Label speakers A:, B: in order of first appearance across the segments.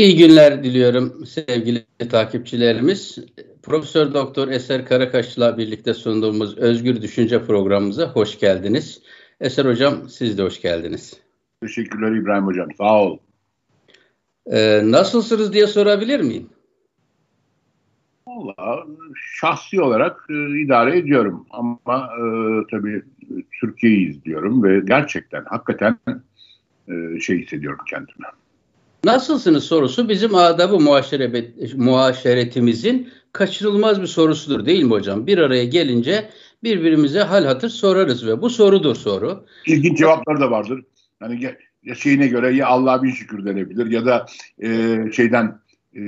A: İyi günler diliyorum sevgili takipçilerimiz. Profesör Doktor Eser Karakaş'la birlikte sunduğumuz Özgür Düşünce programımıza hoş geldiniz. Eser Hocam siz de hoş geldiniz.
B: Teşekkürler İbrahim Hocam sağ ol.
A: Ee, nasılsınız diye sorabilir miyim?
B: Valla şahsi olarak e, idare ediyorum ama e, tabii Türkiye'yi izliyorum ve gerçekten hakikaten e, şey hissediyorum kendime.
A: Nasılsınız sorusu bizim adabı muaşeret, muaşeretimizin kaçırılmaz bir sorusudur değil mi hocam? Bir araya gelince birbirimize hal hatır sorarız ve bu sorudur soru.
B: İlginç cevaplar da vardır. Yani ya şeyine göre ya Allah'a bin şükür denebilir ya da e, şeyden e,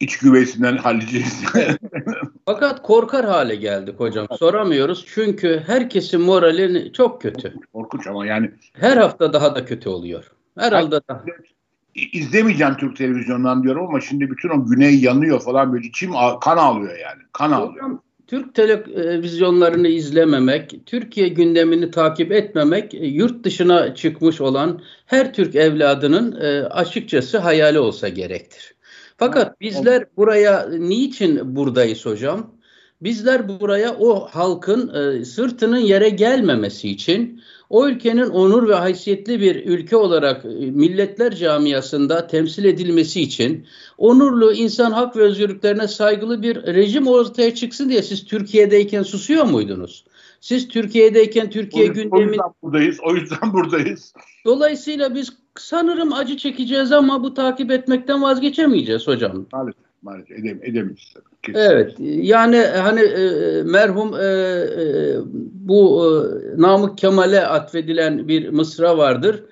B: iç güveysinden halledeceğiz.
A: Fakat korkar hale geldik hocam. Soramıyoruz çünkü herkesin morali çok kötü.
B: Korkunç ama yani.
A: Her hafta daha da kötü oluyor. Herhalde daha
B: izlemeyeceğim Türk televizyonundan diyorum ama şimdi bütün o güney yanıyor falan böyle içim kan ağlıyor yani. Kan ağlıyor.
A: Türk televizyonlarını izlememek, Türkiye gündemini takip etmemek e, yurt dışına çıkmış olan her Türk evladının e, açıkçası hayali olsa gerektir. Fakat bizler buraya niçin buradayız hocam? Bizler buraya o halkın e, sırtının yere gelmemesi için o ülkenin onur ve haysiyetli bir ülke olarak e, milletler camiasında temsil edilmesi için onurlu insan hak ve özgürlüklerine saygılı bir rejim ortaya çıksın diye siz Türkiye'deyken susuyor muydunuz? Siz Türkiye'deyken Türkiye
B: o,
A: gündemi... O
B: yüzden buradayız. O yüzden buradayız.
A: Dolayısıyla biz sanırım acı çekeceğiz ama bu takip etmekten vazgeçemeyeceğiz hocam.
B: Maalesef maalesef edem, edemeyiz.
A: Evet yani hani e, merhum e, e, bu e, Namık Kemal'e atfedilen bir mısra vardır.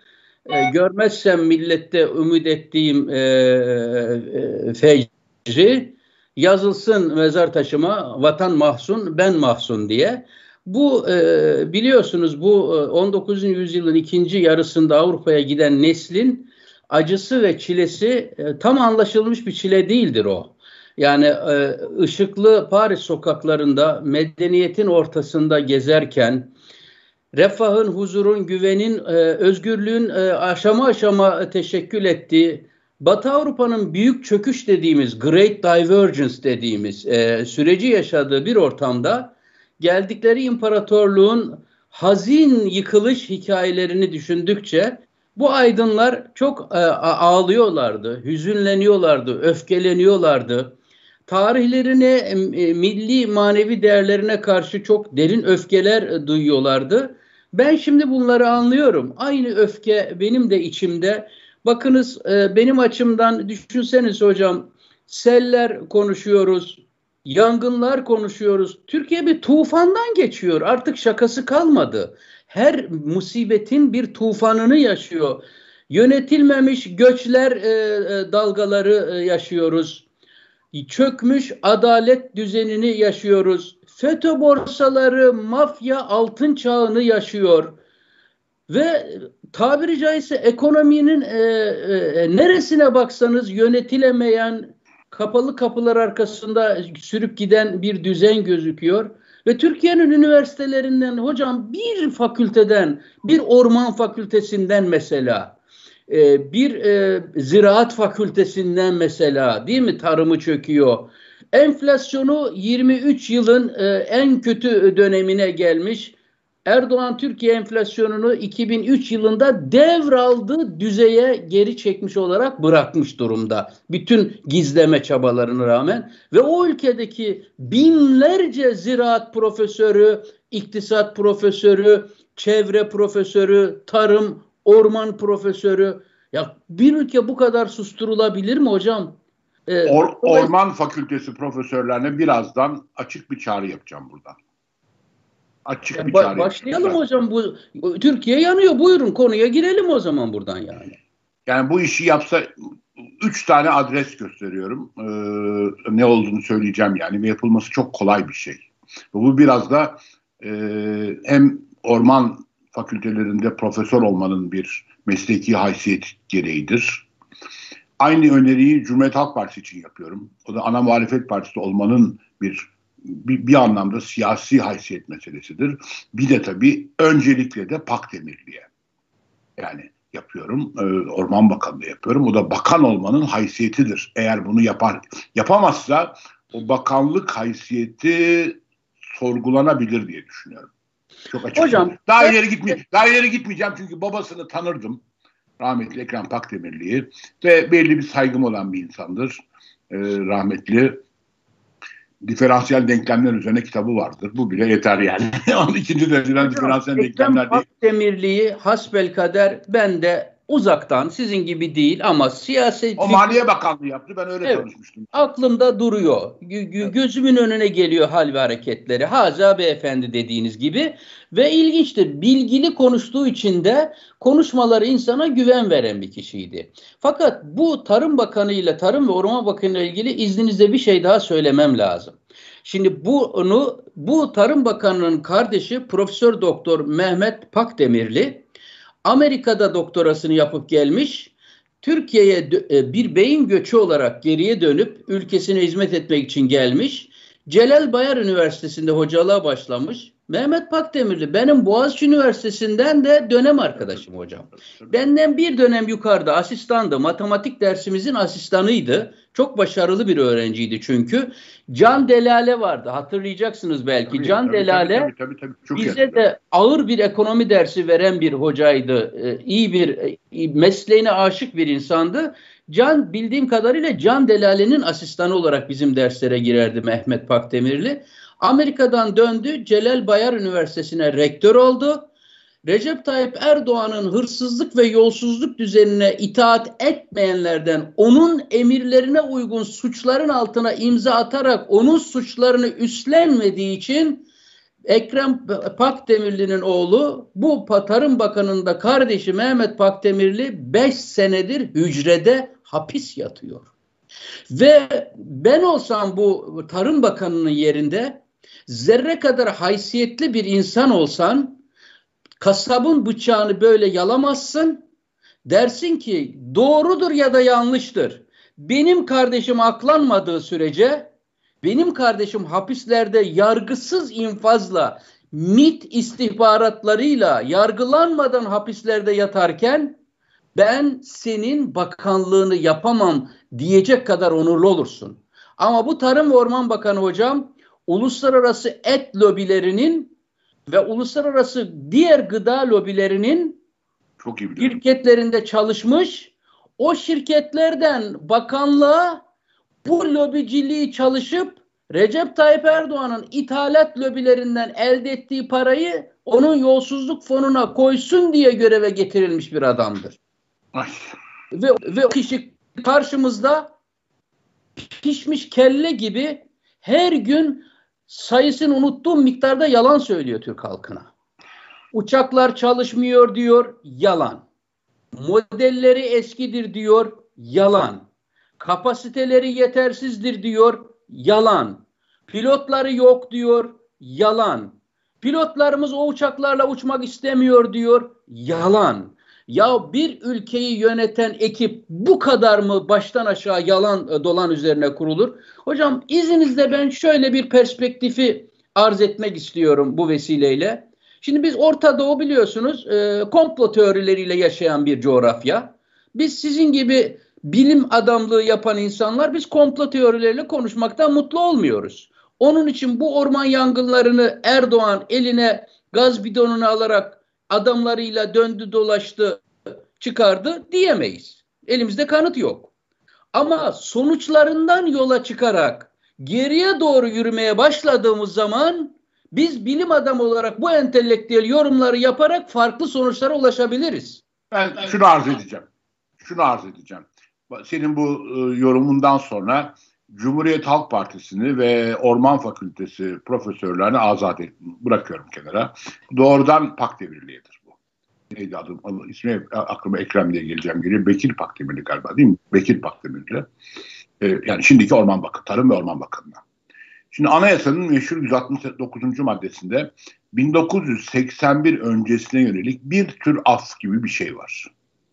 A: E, görmezsem millette ümit ettiğim e, e, fecri yazılsın mezar taşıma vatan mahzun ben mahzun diye. Bu e, biliyorsunuz bu 19. yüzyılın ikinci yarısında Avrupa'ya giden neslin acısı ve çilesi e, tam anlaşılmış bir çile değildir o. Yani e, ışıklı Paris sokaklarında medeniyetin ortasında gezerken refahın, huzurun, güvenin, e, özgürlüğün e, aşama aşama teşekkül ettiği Batı Avrupa'nın büyük çöküş dediğimiz, Great Divergence dediğimiz e, süreci yaşadığı bir ortamda geldikleri imparatorluğun hazin yıkılış hikayelerini düşündükçe bu aydınlar çok e, ağlıyorlardı, hüzünleniyorlardı, öfkeleniyorlardı tarihlerine, e, milli manevi değerlerine karşı çok derin öfkeler e, duyuyorlardı. Ben şimdi bunları anlıyorum. Aynı öfke benim de içimde. Bakınız benim açımdan düşünseniz hocam seller konuşuyoruz, yangınlar konuşuyoruz. Türkiye bir tufandan geçiyor. Artık şakası kalmadı. Her musibetin bir tufanını yaşıyor. Yönetilmemiş göçler dalgaları yaşıyoruz çökmüş adalet düzenini yaşıyoruz. FETÖ borsaları mafya altın çağını yaşıyor. Ve tabiri caizse ekonominin e, e, neresine baksanız yönetilemeyen kapalı kapılar arkasında sürüp giden bir düzen gözüküyor. Ve Türkiye'nin üniversitelerinden hocam bir fakülteden, bir orman fakültesinden mesela e, bir e, ziraat fakültesinden mesela değil mi tarımı çöküyor. Enflasyonu 23 yılın e, en kötü dönemine gelmiş. Erdoğan Türkiye enflasyonunu 2003 yılında devraldı düzeye geri çekmiş olarak bırakmış durumda. Bütün gizleme çabalarına rağmen ve o ülkedeki binlerce ziraat profesörü, iktisat profesörü, çevre profesörü, tarım, orman profesörü. Ya bir ülke bu kadar susturulabilir mi hocam?
B: Ee, Or, orman fakültesi profesörlerine birazdan açık bir çağrı yapacağım buradan.
A: Açık yani bir çağrı. Başlayalım yapacağım. hocam bu Türkiye yanıyor. Buyurun konuya girelim o zaman buradan yani.
B: Yani bu işi yapsa üç tane adres gösteriyorum. Ee, ne olduğunu söyleyeceğim yani ve yapılması çok kolay bir şey. Bu biraz da e, hem orman fakültelerinde profesör olmanın bir mesleki haysiyet gereğidir. Aynı öneriyi Cumhuriyet Halk Partisi için yapıyorum. O da ana muhalefet partisi olmanın bir, bir, bir anlamda siyasi haysiyet meselesidir. Bir de tabii öncelikle de pak demirliğe. Yani yapıyorum. E, Orman Bakanlığı yapıyorum. O da bakan olmanın haysiyetidir. Eğer bunu yapar yapamazsa o bakanlık haysiyeti sorgulanabilir diye düşünüyorum. Çok açık. Hocam daha ileri gitmeyeceğim. Daha ileri gitmeyeceğim çünkü babasını tanırdım. Rahmetli Ekrem Pakdemirli'yi ve belli bir saygım olan bir insandır. Ee, rahmetli diferansiyel denklemler üzerine kitabı vardır. Bu bile yeter yani. İkinci dereceden diferansiyel denklemler
A: değil. Demirliği hasbel kader ben de uzaktan sizin gibi değil ama siyaset...
B: O Maliye Bakanlığı yaptı ben öyle evet, tanışmıştım.
A: Aklımda duruyor. G- gözümün önüne geliyor hal ve hareketleri. Haza beyefendi dediğiniz gibi. Ve ilginçtir bilgili konuştuğu için de konuşmaları insana güven veren bir kişiydi. Fakat bu Tarım Bakanı ile Tarım ve Orman Bakanı ile ilgili izninizle bir şey daha söylemem lazım. Şimdi bunu bu Tarım Bakanı'nın kardeşi Profesör Doktor Mehmet Pakdemirli Amerika'da doktorasını yapıp gelmiş. Türkiye'ye e, bir beyin göçü olarak geriye dönüp ülkesine hizmet etmek için gelmiş. Celal Bayar Üniversitesi'nde hocalığa başlamış. Mehmet Pakdemirli benim Boğaziçi Üniversitesi'nden de dönem arkadaşım hocam. Benden bir dönem yukarıda asistandı. Matematik dersimizin asistanıydı. Çok başarılı bir öğrenciydi çünkü. Can Delale vardı. Hatırlayacaksınız belki. Tabii, Can tabii, Delale tabii, tabii, tabii, tabii. Çok bize yakın. de ağır bir ekonomi dersi veren bir hocaydı. Ee, iyi bir e, mesleğine aşık bir insandı. Can bildiğim kadarıyla Can Delale'nin asistanı olarak bizim derslere girerdi Mehmet Pakdemirli. Amerika'dan döndü. Celal Bayar Üniversitesi'ne rektör oldu. Recep Tayyip Erdoğan'ın hırsızlık ve yolsuzluk düzenine itaat etmeyenlerden onun emirlerine uygun suçların altına imza atarak onun suçlarını üstlenmediği için Ekrem Pakdemirli'nin oğlu bu Tarım Bakanı'nda kardeşi Mehmet Pakdemirli 5 senedir hücrede hapis yatıyor. Ve ben olsam bu Tarım Bakanı'nın yerinde zerre kadar haysiyetli bir insan olsan kasabın bıçağını böyle yalamazsın. Dersin ki doğrudur ya da yanlıştır. Benim kardeşim aklanmadığı sürece benim kardeşim hapislerde yargısız infazla MIT istihbaratlarıyla yargılanmadan hapislerde yatarken ben senin bakanlığını yapamam diyecek kadar onurlu olursun. Ama bu Tarım ve Orman Bakanı hocam uluslararası et lobilerinin ve uluslararası diğer gıda lobilerinin
B: çok iyi
A: şirketlerinde çalışmış. O şirketlerden bakanlığa bu lobiciliği çalışıp Recep Tayyip Erdoğan'ın ithalat lobilerinden elde ettiği parayı onun yolsuzluk fonuna koysun diye göreve getirilmiş bir adamdır. Ay. Ve, ve o kişi karşımızda pişmiş kelle gibi her gün sayısını unuttuğum miktarda yalan söylüyor Türk halkına. Uçaklar çalışmıyor diyor, yalan. Modelleri eskidir diyor, yalan. Kapasiteleri yetersizdir diyor, yalan. Pilotları yok diyor, yalan. Pilotlarımız o uçaklarla uçmak istemiyor diyor, yalan. Ya bir ülkeyi yöneten ekip bu kadar mı baştan aşağı yalan e, dolan üzerine kurulur? Hocam izninizle ben şöyle bir perspektifi arz etmek istiyorum bu vesileyle. Şimdi biz Orta Doğu biliyorsunuz e, komplo teorileriyle yaşayan bir coğrafya. Biz sizin gibi bilim adamlığı yapan insanlar biz komplo teorileriyle konuşmaktan mutlu olmuyoruz. Onun için bu orman yangınlarını Erdoğan eline gaz bidonunu alarak adamlarıyla döndü dolaştı çıkardı diyemeyiz. Elimizde kanıt yok. Ama sonuçlarından yola çıkarak geriye doğru yürümeye başladığımız zaman biz bilim adamı olarak bu entelektüel yorumları yaparak farklı sonuçlara ulaşabiliriz.
B: Ben şunu arz edeceğim. Şunu arz edeceğim. Senin bu e, yorumundan sonra Cumhuriyet Halk Partisi'ni ve Orman Fakültesi profesörlerini azat et, bırakıyorum kenara. Doğrudan pak devirliğidir bu. Neydi adım? İsmi aklıma Ekrem diye geleceğim geliyor. Bekir Pakdemirli galiba değil mi? Bekir Pakdemirli. Ee, yani şimdiki Orman Bakanı, Tarım ve Orman Bakanı'na. Şimdi anayasanın meşhur 169. maddesinde 1981 öncesine yönelik bir tür af gibi bir şey var.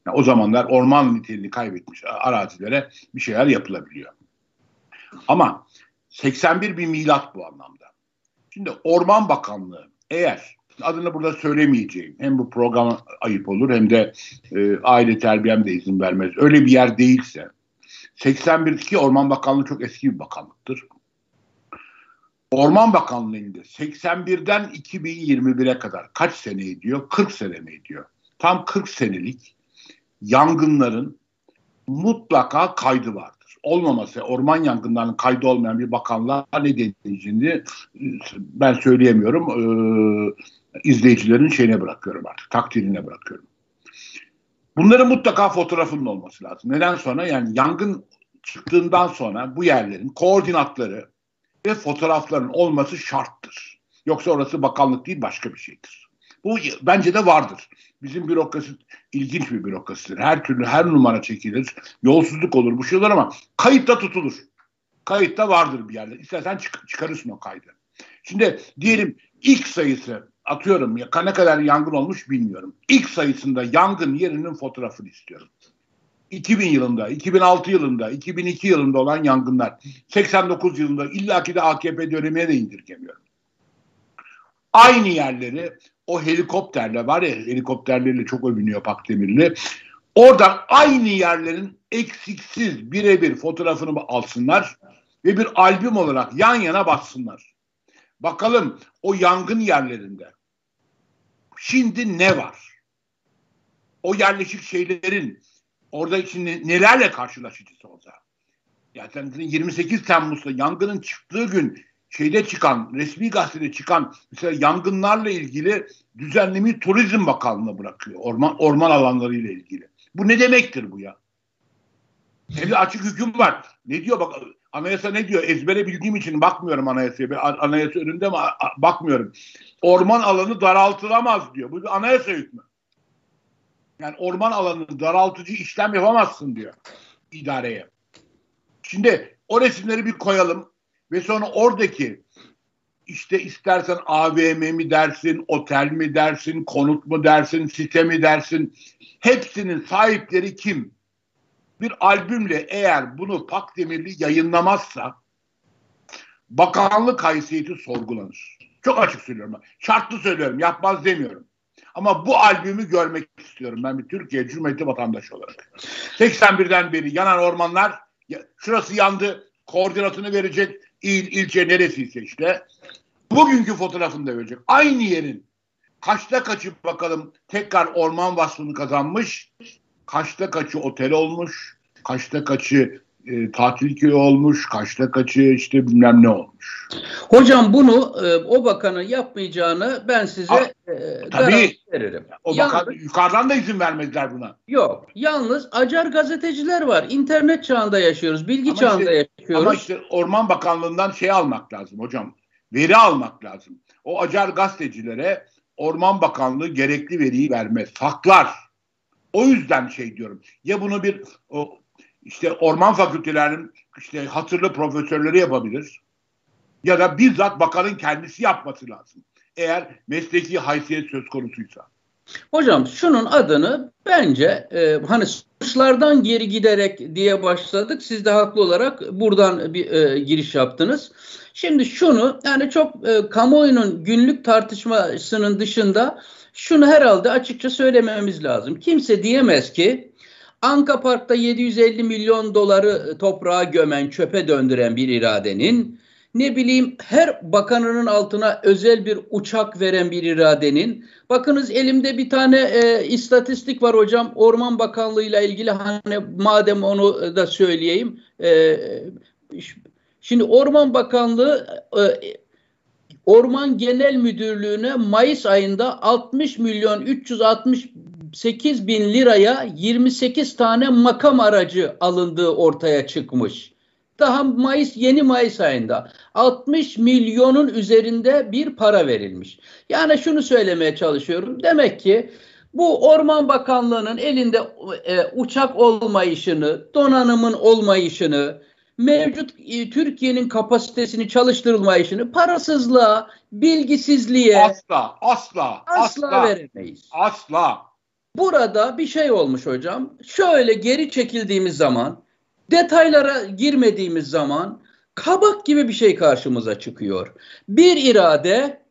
B: Yani o zamanlar orman niteliğini kaybetmiş arazilere bir şeyler yapılabiliyor. Ama 81 bir milat bu anlamda. Şimdi Orman Bakanlığı eğer adını burada söylemeyeceğim. Hem bu program ayıp olur hem de e, aile terbiyem de izin vermez. Öyle bir yer değilse 81'deki Orman Bakanlığı çok eski bir bakanlıktır. Orman Bakanlığı'nda 81'den 2021'e kadar kaç sene ediyor? 40 sene mi ediyor? Tam 40 senelik yangınların mutlaka kaydı vardır. Olmaması orman yangınlarının kaydı olmayan bir bakanlığa ne denileceğini ben söyleyemiyorum. Ee, izleyicilerin şeyine bırakıyorum artık, takdirine bırakıyorum. Bunların mutlaka fotoğrafının olması lazım. Neden sonra? Yani yangın çıktığından sonra bu yerlerin koordinatları ve fotoğrafların olması şarttır. Yoksa orası bakanlık değil başka bir şeydir. Bu bence de vardır. Bizim bürokrasi ilginç bir bürokrasidir. Her türlü her numara çekilir. Yolsuzluk olur bu şeyler ama kayıtta tutulur. Kayıtta vardır bir yerde. İstersen çık çıkarırsın o kaydı. Şimdi diyelim ilk sayısı atıyorum ya ne kadar yangın olmuş bilmiyorum. İlk sayısında yangın yerinin fotoğrafını istiyorum. 2000 yılında, 2006 yılında, 2002 yılında olan yangınlar, 89 yılında illaki de AKP dönemine de indirgemiyorum. Aynı yerleri o helikopterle var ya helikopterleriyle çok övünüyor Pakdemirli. Oradan aynı yerlerin eksiksiz birebir fotoğrafını alsınlar ve bir albüm olarak yan yana bassınlar. Bakalım o yangın yerlerinde şimdi ne var? O yerleşik şeylerin orada şimdi nelerle karşılaşacağız orada? Yani 28 Temmuz'da yangının çıktığı gün şeyde çıkan, resmi gazetede çıkan mesela yangınlarla ilgili düzenlemi Turizm Bakanlığı'na bırakıyor. Orman, orman alanları ile ilgili. Bu ne demektir bu ya? Hem de açık hüküm var. Ne diyor bak anayasa ne diyor? Ezbere bildiğim için bakmıyorum anayasaya. Bir anayasa önünde mi bakmıyorum. Orman alanı daraltılamaz diyor. Bu bir anayasa hükmü. Yani orman alanını daraltıcı işlem yapamazsın diyor idareye. Şimdi o resimleri bir koyalım ve sonra oradaki işte istersen AVM mi dersin, otel mi dersin, konut mu dersin, site mi dersin hepsinin sahipleri kim? Bir albümle eğer bunu Pakdemirli yayınlamazsa bakanlık haysiyeti sorgulanır. Çok açık söylüyorum. Şartlı söylüyorum. Yapmaz demiyorum. Ama bu albümü görmek istiyorum ben bir Türkiye Cumhuriyeti vatandaşı olarak. 81'den beri yanan ormanlar şurası yandı koordinatını verecek il, ilçe neresiyse işte. Bugünkü fotoğrafını da verecek. Aynı yerin kaçta kaçı bakalım tekrar orman vasfını kazanmış. Kaçta kaçı otel olmuş. Kaçta kaçı e, tatil köyü olmuş, kaçta kaçı işte bilmem ne olmuş.
A: Hocam bunu e, o bakanın yapmayacağını ben size ha,
B: e, tabii, veririm. O Yalnız, bakan, yukarıdan da izin vermediler buna.
A: Yok. Yalnız acar gazeteciler var. İnternet çağında yaşıyoruz. Bilgi ama çağında işte, yaşıyoruz. Ama işte
B: Orman Bakanlığı'ndan şey almak lazım hocam. Veri almak lazım. O acar gazetecilere Orman Bakanlığı gerekli veriyi vermez. Saklar. O yüzden şey diyorum. Ya bunu bir o, işte orman fakültelerinin işte hatırlı profesörleri yapabilir. Ya da bizzat bakanın kendisi yapması lazım. Eğer mesleki haysiyet söz konusuysa.
A: Hocam şunun adını bence e, hani suçlardan geri giderek diye başladık. Siz de haklı olarak buradan bir e, giriş yaptınız. Şimdi şunu yani çok e, kamuoyunun günlük tartışmasının dışında şunu herhalde açıkça söylememiz lazım. Kimse diyemez ki Anka Park'ta 750 milyon doları toprağa gömen, çöpe döndüren bir iradenin, ne bileyim her bakanının altına özel bir uçak veren bir iradenin, bakınız elimde bir tane e, istatistik var hocam, Orman Bakanlığı ile ilgili hani madem onu da söyleyeyim. E, şimdi Orman Bakanlığı e, Orman Genel Müdürlüğü'ne Mayıs ayında 60 milyon 360 8 bin liraya 28 tane makam aracı alındığı ortaya çıkmış. Daha Mayıs yeni Mayıs ayında 60 milyonun üzerinde bir para verilmiş. Yani şunu söylemeye çalışıyorum. Demek ki bu Orman Bakanlığı'nın elinde e, uçak olmayışını, donanımın olmayışını, mevcut e, Türkiye'nin kapasitesini çalıştırılmayışını parasızlığa, bilgisizliğe
B: asla asla
A: asla, asla veremeyiz.
B: Asla.
A: Burada bir şey olmuş hocam. Şöyle geri çekildiğimiz zaman, detaylara girmediğimiz zaman kabak gibi bir şey karşımıza çıkıyor. Bir irade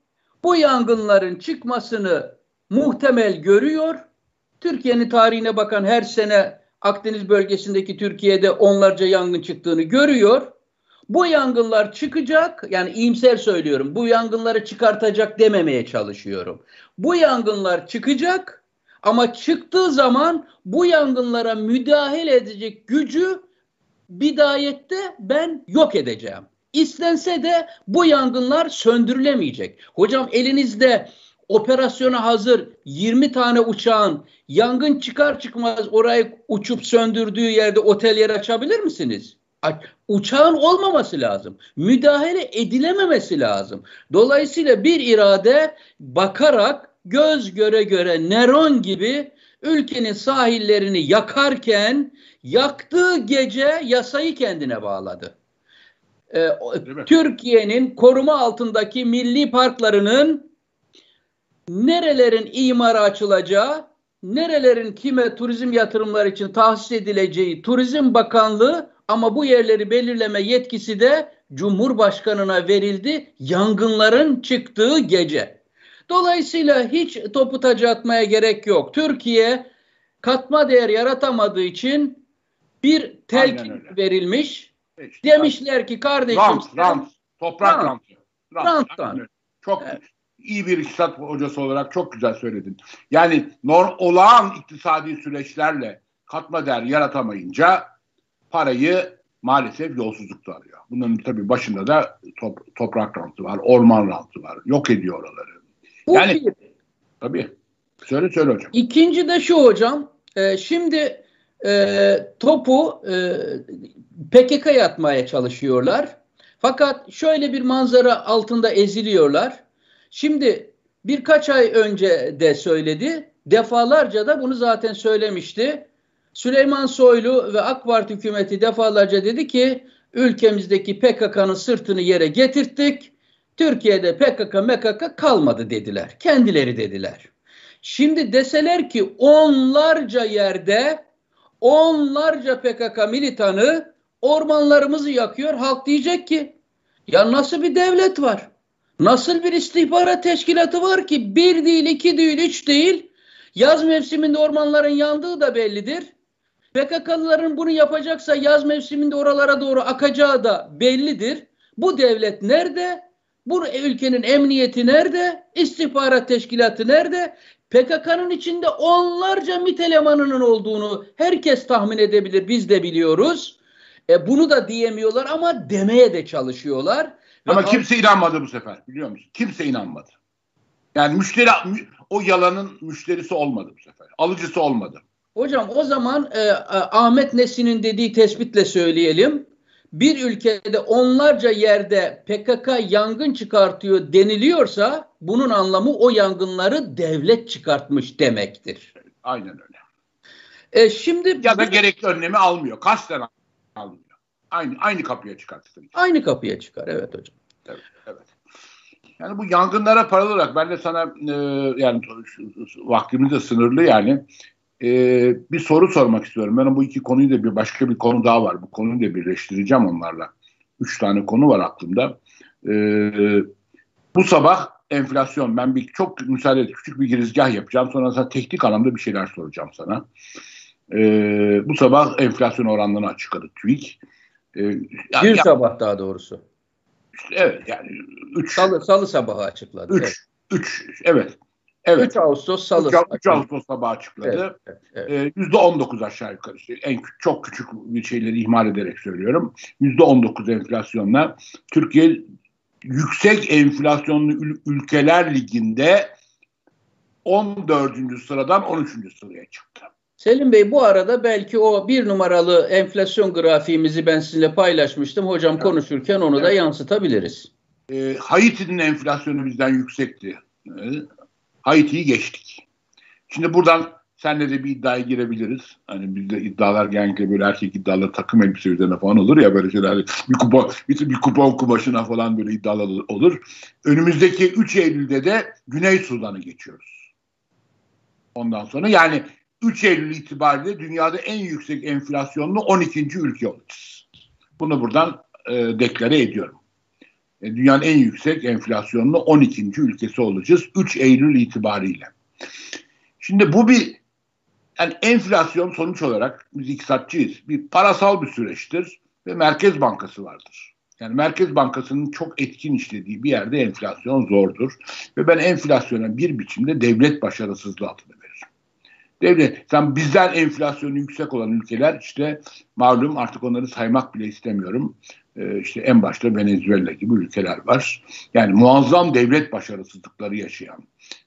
A: bu yangınların çıkmasını muhtemel görüyor. Türkiye'nin tarihine bakan her sene Akdeniz bölgesindeki Türkiye'de onlarca yangın çıktığını görüyor. Bu yangınlar çıkacak, yani iyimser söylüyorum, bu yangınları çıkartacak dememeye çalışıyorum. Bu yangınlar çıkacak ama çıktığı zaman bu yangınlara müdahale edecek gücü bidayette ben yok edeceğim. İstense de bu yangınlar söndürülemeyecek. Hocam elinizde operasyona hazır 20 tane uçağın yangın çıkar çıkmaz orayı uçup söndürdüğü yerde otel yer açabilir misiniz? Uçağın olmaması lazım. Müdahale edilememesi lazım. Dolayısıyla bir irade bakarak göz göre göre Neron gibi ülkenin sahillerini yakarken yaktığı gece yasayı kendine bağladı. Ee, Türkiye'nin koruma altındaki milli parklarının nerelerin imara açılacağı, nerelerin kime turizm yatırımları için tahsis edileceği Turizm Bakanlığı ama bu yerleri belirleme yetkisi de Cumhurbaşkanına verildi yangınların çıktığı gece. Dolayısıyla hiç topu taca atmaya gerek yok. Türkiye katma değer yaratamadığı için bir telkin verilmiş. İşte, Demişler ki kardeşim
B: rant, rant, toprak rant. rant. rant. Çok evet. iyi bir iktisat hocası olarak çok güzel söyledin. Yani norm, olağan iktisadi süreçlerle katma değer yaratamayınca parayı maalesef yolsuzlukta arıyor. Bunun tabii başında da top, toprak rantı var, orman rantı var. Yok ediyor oraları. Bu yani bir. tabii. Söyle söyle hocam.
A: İkinci de şu hocam. E, şimdi e, topu e, PKK yatmaya çalışıyorlar. Fakat şöyle bir manzara altında eziliyorlar. Şimdi birkaç ay önce de söyledi. Defalarca da bunu zaten söylemişti. Süleyman Soylu ve AK Parti hükümeti defalarca dedi ki ülkemizdeki PKK'nın sırtını yere getirttik. Türkiye'de PKK MKK kalmadı dediler. Kendileri dediler. Şimdi deseler ki onlarca yerde onlarca PKK militanı ormanlarımızı yakıyor. Halk diyecek ki ya nasıl bir devlet var? Nasıl bir istihbarat teşkilatı var ki bir değil, iki değil, üç değil. Yaz mevsiminde ormanların yandığı da bellidir. PKK'lıların bunu yapacaksa yaz mevsiminde oralara doğru akacağı da bellidir. Bu devlet nerede? Bu ülkenin emniyeti nerede? İstihbarat teşkilatı nerede? PKK'nın içinde onlarca MİT elemanının olduğunu herkes tahmin edebilir. Biz de biliyoruz. E, bunu da diyemiyorlar ama demeye de çalışıyorlar.
B: Ama Ve kimse inanmadı bu sefer biliyor musun? Kimse inanmadı. Yani müşteri o yalanın müşterisi olmadı bu sefer. Alıcısı olmadı.
A: Hocam o zaman e, Ahmet Nesin'in dediği tespitle söyleyelim. Bir ülkede onlarca yerde PKK yangın çıkartıyor deniliyorsa bunun anlamı o yangınları devlet çıkartmış demektir.
B: Aynen öyle.
A: E, şimdi
B: ya da gerekli önlemi almıyor. Kasten almıyor. Aynı aynı kapıya çıkartır.
A: Aynı kapıya çıkar evet hocam.
B: Evet, evet. Yani bu yangınlara paralel olarak ben de sana e, yani vaktimiz de sınırlı yani e, bir soru sormak istiyorum. Ben bu iki konuyu da bir başka bir konu daha var. Bu konuyu da birleştireceğim onlarla. Üç tane konu var aklımda. E, bu sabah enflasyon. Ben bir çok müsaade et küçük bir girizgah yapacağım. Sonra sana teknik anlamda bir şeyler soracağım sana. E, bu sabah enflasyon oranlarını açıkladı TÜİK.
A: E, yani, bir sabah daha doğrusu.
B: Evet yani 3
A: salı, salı sabahı açıkladı.
B: 3 evet. 3 evet. Evet. 3
A: Ağustos Salı.
B: 3, Ağustos sabahı açıkladı. Evet, evet, evet. Ee, %19 aşağı yukarı. En çok küçük bir şeyleri ihmal ederek söylüyorum. %19 enflasyonla Türkiye yüksek enflasyonlu ül- ülkeler liginde 14. sıradan 13. sıraya çıktı.
A: Selim Bey bu arada belki o bir numaralı enflasyon grafiğimizi ben sizinle paylaşmıştım. Hocam evet. konuşurken onu evet. da yansıtabiliriz.
B: E, Haiti'nin enflasyonu bizden yüksekti. E, Haiti'yi geçtik. Şimdi buradan senle de bir iddiaya girebiliriz. Hani bizde iddialar genellikle böyle erkek iddiaları takım elbise üzerine falan olur ya böyle şeyler. Bir kupa, bir, bir kupon kumaşına falan böyle iddialar olur. Önümüzdeki 3 Eylül'de de Güney Sudan'ı geçiyoruz. Ondan sonra yani 3 Eylül itibariyle dünyada en yüksek enflasyonlu 12. ülke olacağız. Bunu buradan e, deklare ediyorum. E, dünyanın en yüksek enflasyonlu 12. ülkesi olacağız 3 Eylül itibariyle. Şimdi bu bir yani enflasyon sonuç olarak biz iktisatçıyız. Bir parasal bir süreçtir ve Merkez Bankası vardır. Yani Merkez Bankası'nın çok etkin işlediği bir yerde enflasyon zordur. Ve ben enflasyona bir biçimde devlet başarısızlığı adını veririm. Devlet, sen bizden enflasyonu yüksek olan ülkeler işte malum artık onları saymak bile istemiyorum. Ee, işte en başta Venezuela gibi ülkeler var. Yani muazzam devlet başarısızlıkları yaşayan.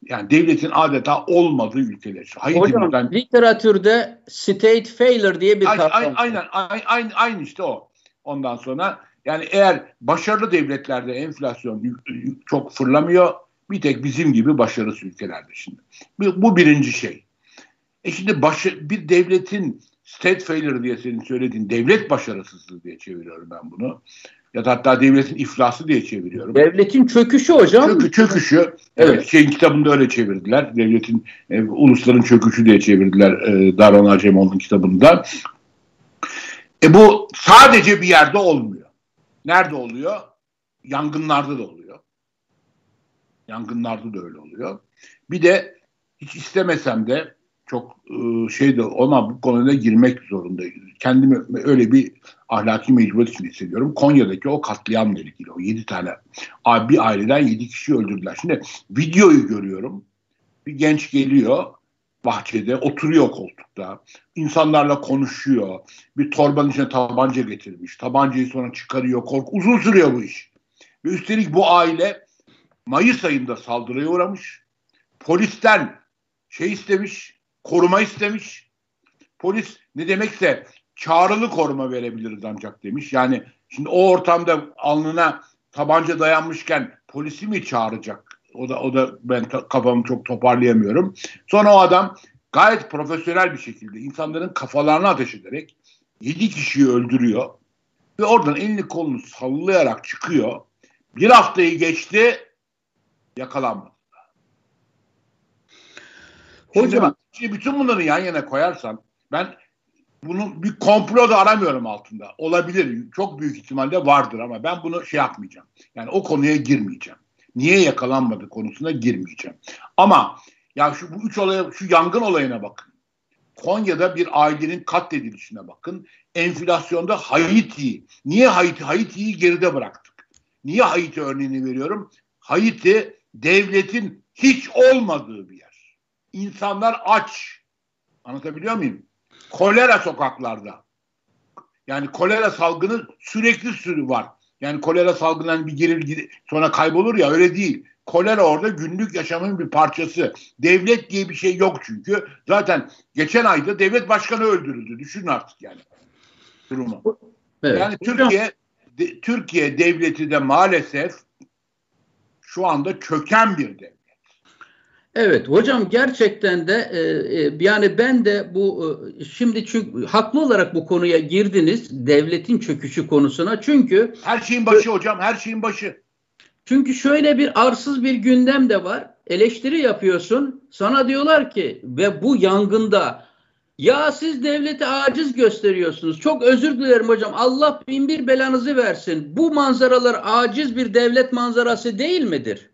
B: Yani devletin adeta olmadığı ülkeler.
A: Haiti Hocam buradan... literatürde state failure diye bir
B: kavram. Aynen, aynen, aynen, aynen işte o. Ondan sonra yani eğer başarılı devletlerde enflasyon çok fırlamıyor bir tek bizim gibi başarısız ülkelerde şimdi. Bu birinci şey. E şimdi başı, bir devletin state failure diye senin söylediğin devlet başarısızlığı diye çeviriyorum ben bunu. Ya da hatta devletin iflası diye çeviriyorum.
A: Devletin çöküşü hocam.
B: Çökü, çöküşü. Evet. evet. Şeyin kitabında öyle çevirdiler. Devletin, e, ulusların çöküşü diye çevirdiler e, Daron Acemoğlu'nun kitabında. E bu sadece bir yerde olmuyor. Nerede oluyor? Yangınlarda da oluyor. Yangınlarda da öyle oluyor. Bir de hiç istemesem de çok e, şey de ona bu konuda girmek zorundayız. Kendimi öyle bir ahlaki mecburiyet için hissediyorum. Konya'daki o katliamla ilgili o yedi tane bir aileden yedi kişi öldürdüler. Şimdi videoyu görüyorum. Bir genç geliyor bahçede oturuyor koltukta. insanlarla konuşuyor. Bir torbanın içine tabanca getirmiş. Tabancayı sonra çıkarıyor. Kork uzun sürüyor bu iş. Ve üstelik bu aile Mayıs ayında saldırıya uğramış. Polisten şey istemiş, koruma istemiş. Polis ne demekse çağrılı koruma verebiliriz ancak demiş. Yani şimdi o ortamda alnına tabanca dayanmışken polisi mi çağıracak? O da o da ben kafamı çok toparlayamıyorum. Sonra o adam gayet profesyonel bir şekilde insanların kafalarına ateş ederek yedi kişiyi öldürüyor ve oradan elini kolunu sallayarak çıkıyor. Bir haftayı geçti yakalanmadı. Hocam şimdi, şimdi bütün bunları yan yana koyarsan ben bunu bir komplo da aramıyorum altında. Olabilir. Çok büyük ihtimalle vardır ama ben bunu şey yapmayacağım. Yani o konuya girmeyeceğim niye yakalanmadı konusuna girmeyeceğim. Ama ya şu bu üç olaya, şu yangın olayına bakın. Konya'da bir ailenin katledilişine bakın. Enflasyonda Haiti. Niye Haiti? Haiti'yi geride bıraktık. Niye Haiti örneğini veriyorum? Haiti devletin hiç olmadığı bir yer. İnsanlar aç. Anlatabiliyor muyum? Kolera sokaklarda. Yani kolera salgını sürekli sürü var. Yani kolera salgından bir gelir sonra kaybolur ya öyle değil. Kolera orada günlük yaşamın bir parçası. Devlet diye bir şey yok çünkü. Zaten geçen ayda devlet başkanı öldürüldü. Düşünün artık yani durumu. Evet. Yani Türkiye de, Türkiye devleti de maalesef şu anda çöken bir devlet.
A: Evet hocam gerçekten de e, e, yani ben de bu e, şimdi çünkü haklı olarak bu konuya girdiniz devletin çöküşü konusuna çünkü
B: her şeyin başı hocam her şeyin başı.
A: Çünkü şöyle bir arsız bir gündem de var. Eleştiri yapıyorsun. Sana diyorlar ki ve bu yangında ya siz devlete aciz gösteriyorsunuz. Çok özür dilerim hocam. Allah bin bir belanızı versin. Bu manzaralar aciz bir devlet manzarası değil midir?